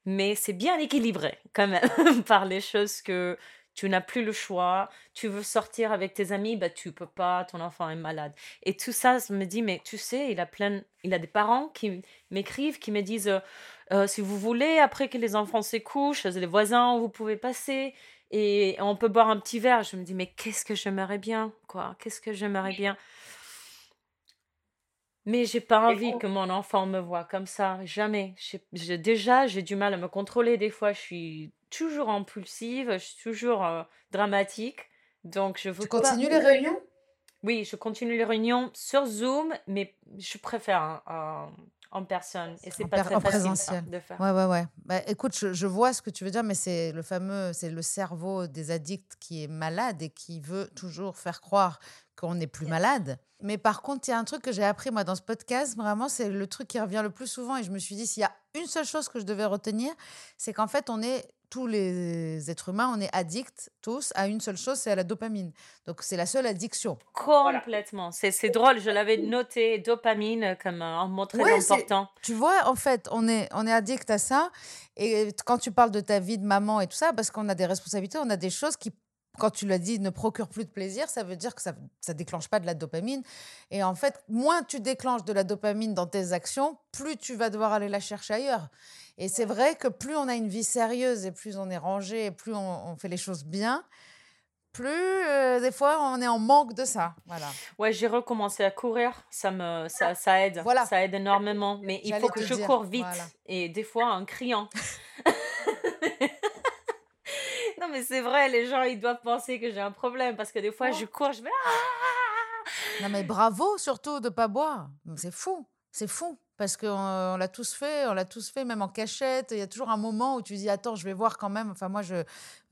Mais c'est bien équilibré quand même par les choses que tu n'as plus le choix. Tu veux sortir avec tes amis, bah tu peux pas, ton enfant est malade. Et tout ça, je me dis, mais tu sais, il a plein, il a des parents qui m'écrivent, qui me disent, euh, euh, si vous voulez, après que les enfants se couchent, les voisins, vous pouvez passer et on peut boire un petit verre. Je me dis, mais qu'est-ce que j'aimerais bien, quoi Qu'est-ce que j'aimerais bien Mais j'ai pas envie que mon enfant me voit comme ça, jamais. J'ai- déjà, j'ai du mal à me contrôler. Des fois, je suis toujours impulsive, je suis toujours euh, dramatique. Donc, je veux Tu pas- continues les réunions? Oui, je continue les réunions sur Zoom, mais je préfère en personne. Et c'est pas très en facile ça, présentiel. de faire. Ouais, ouais, ouais. Bah, écoute, je, je vois ce que tu veux dire, mais c'est le fameux, c'est le cerveau des addicts qui est malade et qui veut toujours faire croire qu'on n'est plus malade. Mais par contre, il y a un truc que j'ai appris, moi, dans ce podcast, vraiment, c'est le truc qui revient le plus souvent. Et je me suis dit, s'il y a une seule chose que je devais retenir, c'est qu'en fait, on est, tous les êtres humains, on est addicts, tous, à une seule chose, c'est à la dopamine. Donc, c'est la seule addiction. Complètement. C'est c'est drôle, je l'avais noté, dopamine, comme un mot très Ouais, important. Tu vois, en fait, on est, on est addict à ça. Et quand tu parles de ta vie de maman et tout ça, parce qu'on a des responsabilités, on a des choses qui, quand tu l'as dit, ne procurent plus de plaisir, ça veut dire que ça ne déclenche pas de la dopamine. Et en fait, moins tu déclenches de la dopamine dans tes actions, plus tu vas devoir aller la chercher ailleurs. Et c'est vrai que plus on a une vie sérieuse et plus on est rangé et plus on, on fait les choses bien, plus euh, des fois on est en manque de ça. Voilà. Ouais, j'ai recommencé à courir, ça me ça, ça aide, Voilà. ça aide énormément, mais il faut que je dire, cours vite voilà. et des fois en criant. non mais c'est vrai, les gens ils doivent penser que j'ai un problème parce que des fois je cours, je vais ah Non, mais bravo surtout de pas boire. C'est fou, c'est fou. Parce qu'on on l'a tous fait, on l'a tous fait, même en cachette. Il y a toujours un moment où tu dis Attends, je vais voir quand même. Enfin, moi, je,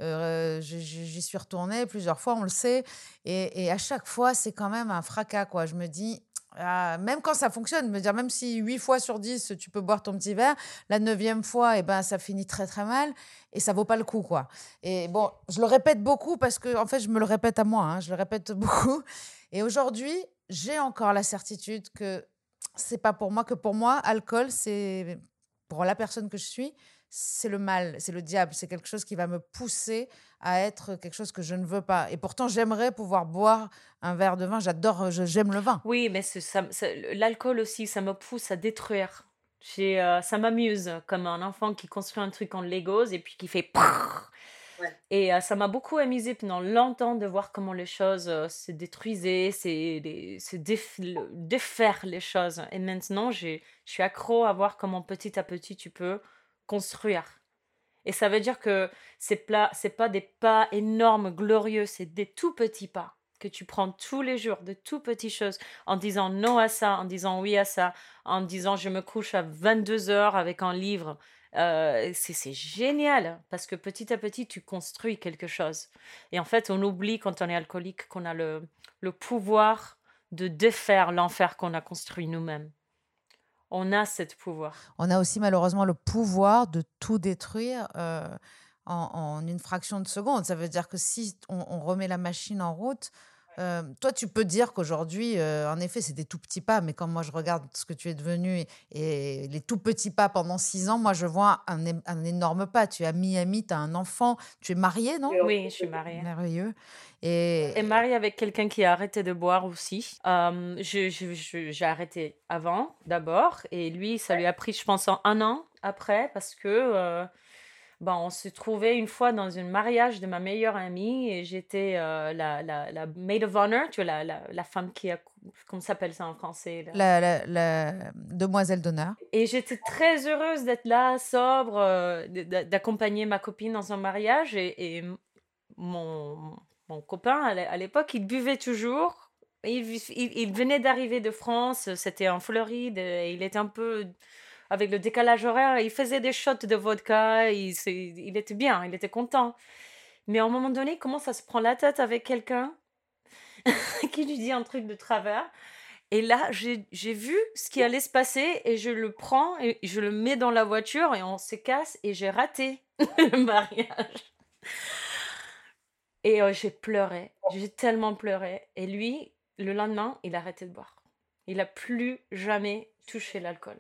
euh, j'y suis retournée plusieurs fois, on le sait. Et, et à chaque fois, c'est quand même un fracas, quoi. Je me dis ah, même quand ça fonctionne, me dire, même si 8 fois sur 10, tu peux boire ton petit verre, la neuvième fois, eh ben, ça finit très très mal et ça vaut pas le coup. quoi. Et bon, je le répète beaucoup parce que, en fait, je me le répète à moi, hein, je le répète beaucoup. Et aujourd'hui, j'ai encore la certitude que c'est pas pour moi, que pour moi, alcool, c'est pour la personne que je suis, c'est le mal, c'est le diable, c'est quelque chose qui va me pousser à être quelque chose que je ne veux pas. Et pourtant, j'aimerais pouvoir boire un verre de vin. J'adore, j'aime le vin. Oui, mais l'alcool aussi, ça me pousse à détruire. Euh, ça m'amuse, comme un enfant qui construit un truc en Legos et puis qui fait... Et euh, ça m'a beaucoup amusé pendant longtemps de voir comment les choses euh, se détruisaient, se défaire les choses. Et maintenant, je suis accro à voir comment petit à petit tu peux construire. Et ça veut dire que c'est c'est pas des pas énormes, glorieux, c'est des tout petits pas que tu prends tous les jours, de tout petites choses, en disant non à ça, en disant oui à ça, en disant je me couche à 22 heures avec un livre. Euh, c'est génial parce que petit à petit tu construis quelque chose. Et en fait, on oublie quand on est alcoolique qu'on a le, le pouvoir de défaire l'enfer qu'on a construit nous-mêmes on a ce pouvoir. On a aussi malheureusement le pouvoir de tout détruire euh, en, une fraction de seconde. Ça veut dire que si on remet la machine en route, euh, toi, tu peux dire qu'aujourd'hui, euh, en effet, c'est des tout petits pas, mais quand moi je regarde ce que tu es devenu et, les tout petits pas pendant six ans, moi je vois un, énorme pas. Tu es à Miami, tu as un enfant, tu es mariée, non? Oui, je suis mariée. Merveilleux. Et, et mariée avec quelqu'un qui a arrêté de boire aussi. Euh, j'ai arrêté avant, d'abord, et lui, ça lui a pris, je pense, un an après, parce que on se trouvait une fois dans un mariage de ma meilleure amie et j'étais euh, la, la, la, maid of honor, tu vois, la, la, femme qui a. Comment s'appelle ça en français La, demoiselle d'honneur. Et j'étais très heureuse d'être là, sobre, euh, d'accompagner ma copine dans un mariage et, et mon, mon, copain à l'époque, il buvait toujours. Il, il, il venait d'arriver de France, c'était en Floride, et il était un peu avec le décalage horaire, il faisait des shots de vodka, il, était bien, il était content. Mais à un moment donné, il commence à se prendre la tête avec quelqu'un qui lui dit un truc de travers? Et là, j'ai vu ce qui allait se passer et je le prends et je le mets dans la voiture et on se casse et j'ai raté le mariage. Et euh, j'ai pleuré, j'ai tellement pleuré. Et lui, le lendemain, il a arrêté de boire. Il a plus jamais touché l'alcool.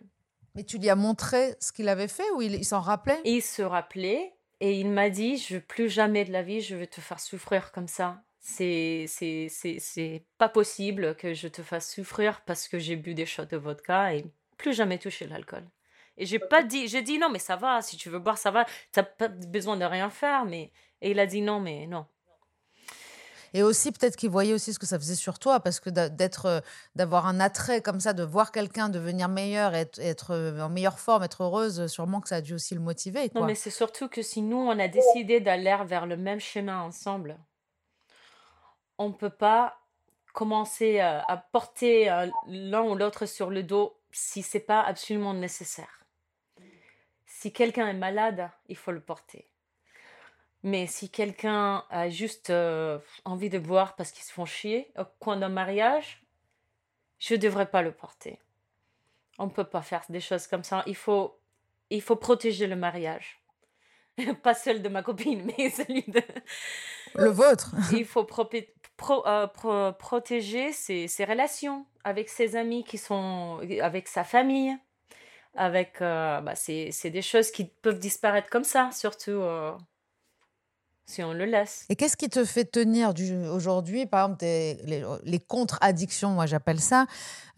Mais tu lui as montré ce qu'il avait fait ou il, s'en rappelait? Il se rappelait et il m'a dit Je plus jamais de la vie, je vais te faire souffrir comme ça. C'est, c'est, c'est, c'est pas possible que je te fasse souffrir parce que j'ai bu des shots de vodka et plus jamais touché l'alcool. Et j'ai pas dit, j'ai dit non, mais ça va, si tu veux boire, ça va, t'as pas besoin de rien faire, mais. Et il a dit non, mais non, et aussi, peut-être qu'il voyait aussi ce que ça faisait sur toi, parce que d'être, euh, d'avoir un attrait comme ça, de voir quelqu'un devenir meilleur, être, être euh, en meilleure forme, être heureuse, sûrement que ça a dû aussi le motiver. Non, mais c'est surtout que si nous, on a décidé d'aller vers le même chemin ensemble, on ne peut pas commencer à, à porter euh, l'un ou l'autre sur le dos si c'est pas absolument nécessaire. Si quelqu'un est malade, il faut le porter. Mais si quelqu'un a juste euh, envie de boire parce qu'ils se font chier au coin d'un mariage, je ne devrais pas le porter. On ne peut pas faire des choses comme ça. Il faut, il faut protéger le mariage. pas celui de ma copine, mais celui de... Le vôtre. il faut euh, protéger ses, ses, relations avec ses amis qui sont... avec sa famille. Avec... Euh, bah, c'est des choses qui peuvent disparaître comme ça, surtout si on le laisse. Et qu'est-ce qui te fait tenir aujourd'hui? Par exemple, les, contre-addictions, moi j'appelle ça.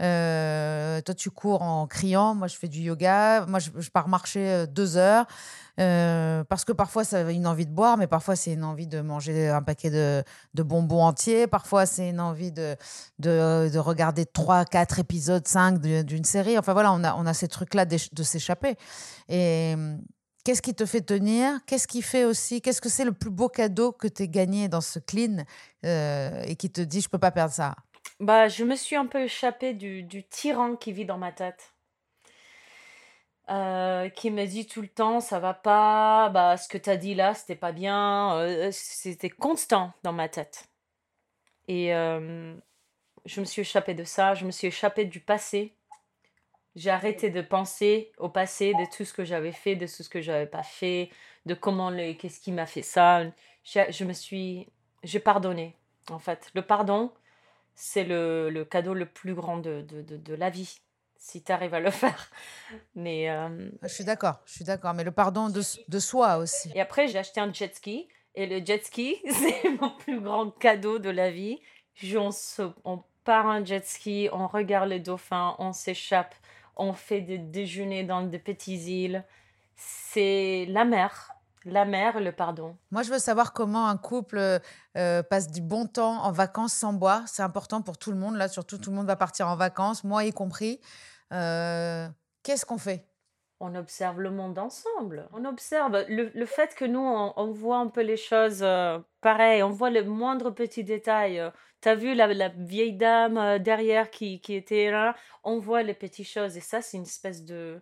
Euh, toi, tu cours en criant, moi je fais du yoga, moi je, pars marcher euh, deux heures. Euh, parce que parfois, a une envie de boire, mais parfois, c'est une envie de manger un paquet de, bonbons entiers. Parfois, c'est une envie de, de, regarder trois, quatre épisodes, cinq d'une série. Enfin, voilà, on a, on a ces trucs-là de, de s'échapper. Et Qu'est-ce qui te fait tenir? Qu'est-ce qui fait aussi Qu'est-ce que c'est le plus beau cadeau que tu aies gagné dans ce clean euh, et qui te dit je peux pas perdre ça? Bah, je me suis un peu échappée du, tyran qui vit dans ma tête. Euh, qui me dit tout le temps ça va pas, bah ce que tu as dit là c'était pas bien, euh, c'était constant dans ma tête. Et je me suis échappée de ça, je me suis échappée du passé. J'ai arrêté de penser au passé, de tout ce que j'avais fait, de tout ce que j'avais pas fait, de comment le, qu'est-ce qui m'a fait ça. Je, je me suis, j'ai pardonné. En fait, le pardon, c'est le, le cadeau le plus grand de, de, de, de la vie, si tu arrives à le faire. Mais euh, Je suis d'accord, je suis d'accord. Mais le pardon de, de soi aussi. et après, j'ai acheté un jet ski. Et le jet ski, c'est mon plus grand cadeau de la vie. Je- on, se- on part en jet ski, on regarde les dauphins, on s'échappe, on fait des déjeuners dans des petites îles. C'est la mer. La mer le pardon. Moi, je veux savoir comment un couple euh, passe du bon temps en vacances sans boire. C'est important pour tout le monde. Là, surtout, tout le monde va partir en vacances, moi y compris. Euh, Qu'est-ce qu'on fait? On observe le monde ensemble. On observe le, le fait que nous, on, on voit un peu les choses euh, pareil. On voit le moindre petit détail. T'as vu la, la vieille dame euh, derrière qui, qui était là? On voit les petites choses. Et ça, c'est une espèce de,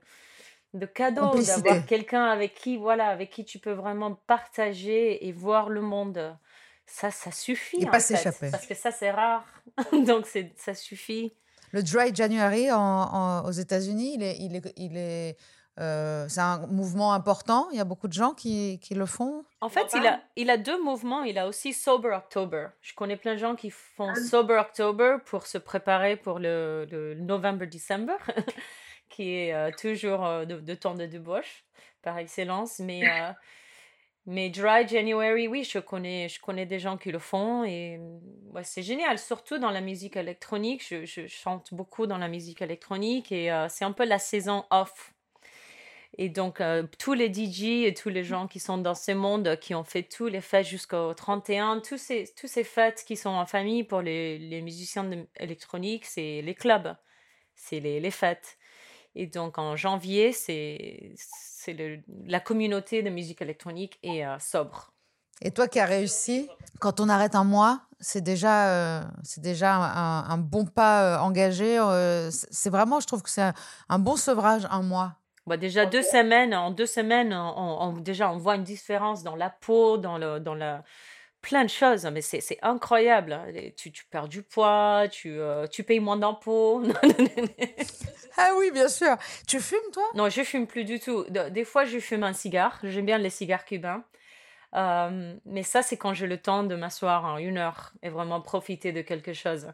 de cadeau d'avoir quelqu'un avec qui, voilà, avec qui tu peux vraiment partager et voir le monde. Ça, ça suffit. Et en pas s'échapper. Parce que ça, c'est rare. Donc, c'est, ça suffit. Le Dry January en- en- aux États-Unis, il est, il est, il est, euh, c'est un mouvement important. Il y a beaucoup de gens qui, qui le font. En fait, il a, il a deux mouvements. Il a aussi Sober October. Je connais plein de gens qui font Sober October pour se préparer pour le, le November-December, qui est euh, toujours euh, de, de temps de débauche par excellence. Mais, mais Dry January, oui, je connais, je connais des gens qui le font et ouais, c'est génial. Surtout dans la musique électronique. Je, je chante beaucoup dans la musique électronique et c'est un peu la saison off. Et donc, euh, tous les DJ et tous les gens qui sont dans ce monde, qui ont fait tous les fêtes jusqu'au 31, tous ces, tous ces fêtes qui sont en famille pour les, les musiciens électroniques, c'est les clubs, c'est les, les fêtes. Et donc, en janvier, c'est la communauté de musique électronique est euh, sobre. Et toi qui as réussi, quand on arrête un mois, c'est déjà, euh, c'est déjà un, bon pas engagé. c'est vraiment, je trouve que c'est un bon sevrage, un mois. Bah, déjà, deux semaines, en deux semaines, on, on- déjà, on voit une différence dans la peau, dans le, dans la... plein de choses. Mais c'est c'est incroyable. hein. Tu, tu perds du poids, tu, euh, tu payes moins d'impôts. Ah oui, bien sûr. Tu fumes, toi? Non, je fume plus du tout. De- Des fois, je fume un cigare. J'aime bien les cigares cubains. Euh, mais ça, c'est quand j'ai le temps de m'asseoir en une heure et vraiment profiter de quelque chose.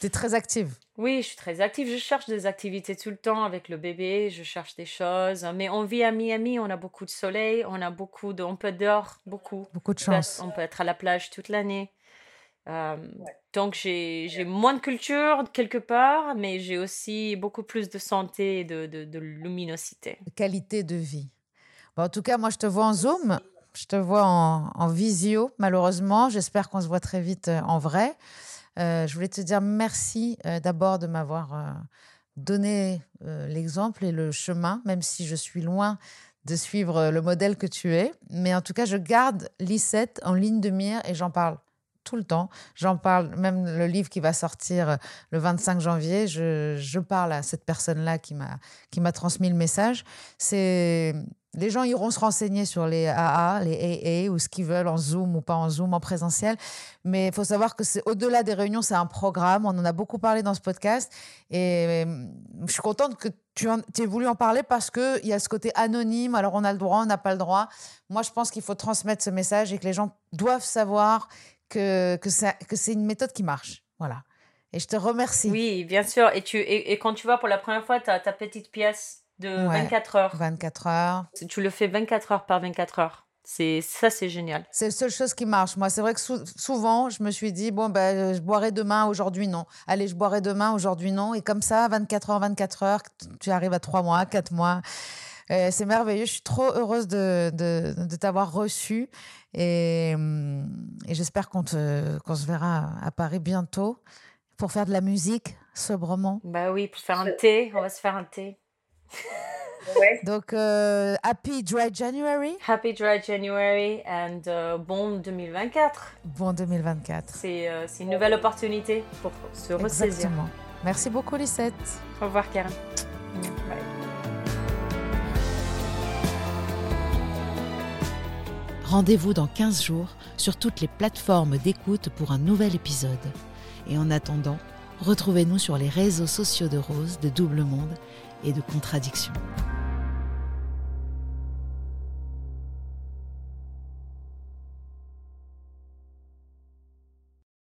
Tu es très active. Oui, je suis très active. Je cherche des activités tout le temps avec le bébé. Je cherche des choses. Mais on vit à Miami. On a beaucoup de soleil. On a beaucoup de. On peut dehors beaucoup. Beaucoup de chance. On peut être à la plage toute l'année. Euh, donc j'ai j'ai moins de culture quelque part, mais j'ai aussi beaucoup plus de santé et de, de, de luminosité. qualité de vie. Bon, en tout cas, moi, je te vois en Zoom, je te vois en, en visio, malheureusement. J'espère qu'on se voit très vite euh, en vrai. Euh, je voulais te dire merci euh, d'abord de m'avoir euh, donné l'exemple et le chemin, même si je suis loin de suivre le modèle que tu es. Mais en tout cas, je garde Lisette en ligne de mire et j'en parle tout le temps. J'en parle, même le livre qui va sortir le 25 janvier, je, je parle à cette personne-là qui m'a transmis le message. C'est les gens iront se renseigner sur les AA, les AA ou ce qu'ils veulent en Zoom ou pas en Zoom, en présentiel. Mais il faut savoir que c'est au-delà des réunions, c'est un programme. On en a beaucoup parlé dans ce podcast et euh, je suis contente que tu en- aies voulu en parler parce que il y a ce côté anonyme. Alors on a le droit, on n'a pas le droit. Moi, je pense qu'il faut transmettre ce message et que les gens doivent savoir que que que c'est une méthode qui marche. Voilà. Et je te remercie. Oui, bien sûr. Et, tu, et quand tu vas pour la première fois, tu as ta petite pièce de Ouais. 24 heures. 24 heures. Tu le fais 24 heures par 24 heures. C'est ça, c'est génial. C'est la seule chose qui marche. Moi, c'est vrai que sou- souvent, je me suis dit, bon, ben, je boirai demain, aujourd'hui, non. Allez, je boirai demain, aujourd'hui, non. Et comme ça, 24 heures, 24 heures, tu arrives à 3 mois, 4 mois. Euh, c'est merveilleux. Je suis trop heureuse de, de, de t'avoir reçu. Et, hum, et j'espère qu'on te- qu'on se verra à Paris bientôt pour faire de la musique sobrement. Bah oui, pour faire un thé, on va se faire un thé. Donc, euh, Happy Dry January. Happy Dry January and euh, bon 2024. Bon 2024. C'est euh, c'est une nouvelle opportunité pour se ressaisir. Exactement. Merci beaucoup, Lisette. Au revoir, Karen. Bye. Rendez-vous dans 15 jours sur toutes les plateformes d'écoute pour un nouvel épisode. Et en attendant, Retrouvez-nous sur les réseaux sociaux de Rose, de Double Monde et de Contradiction.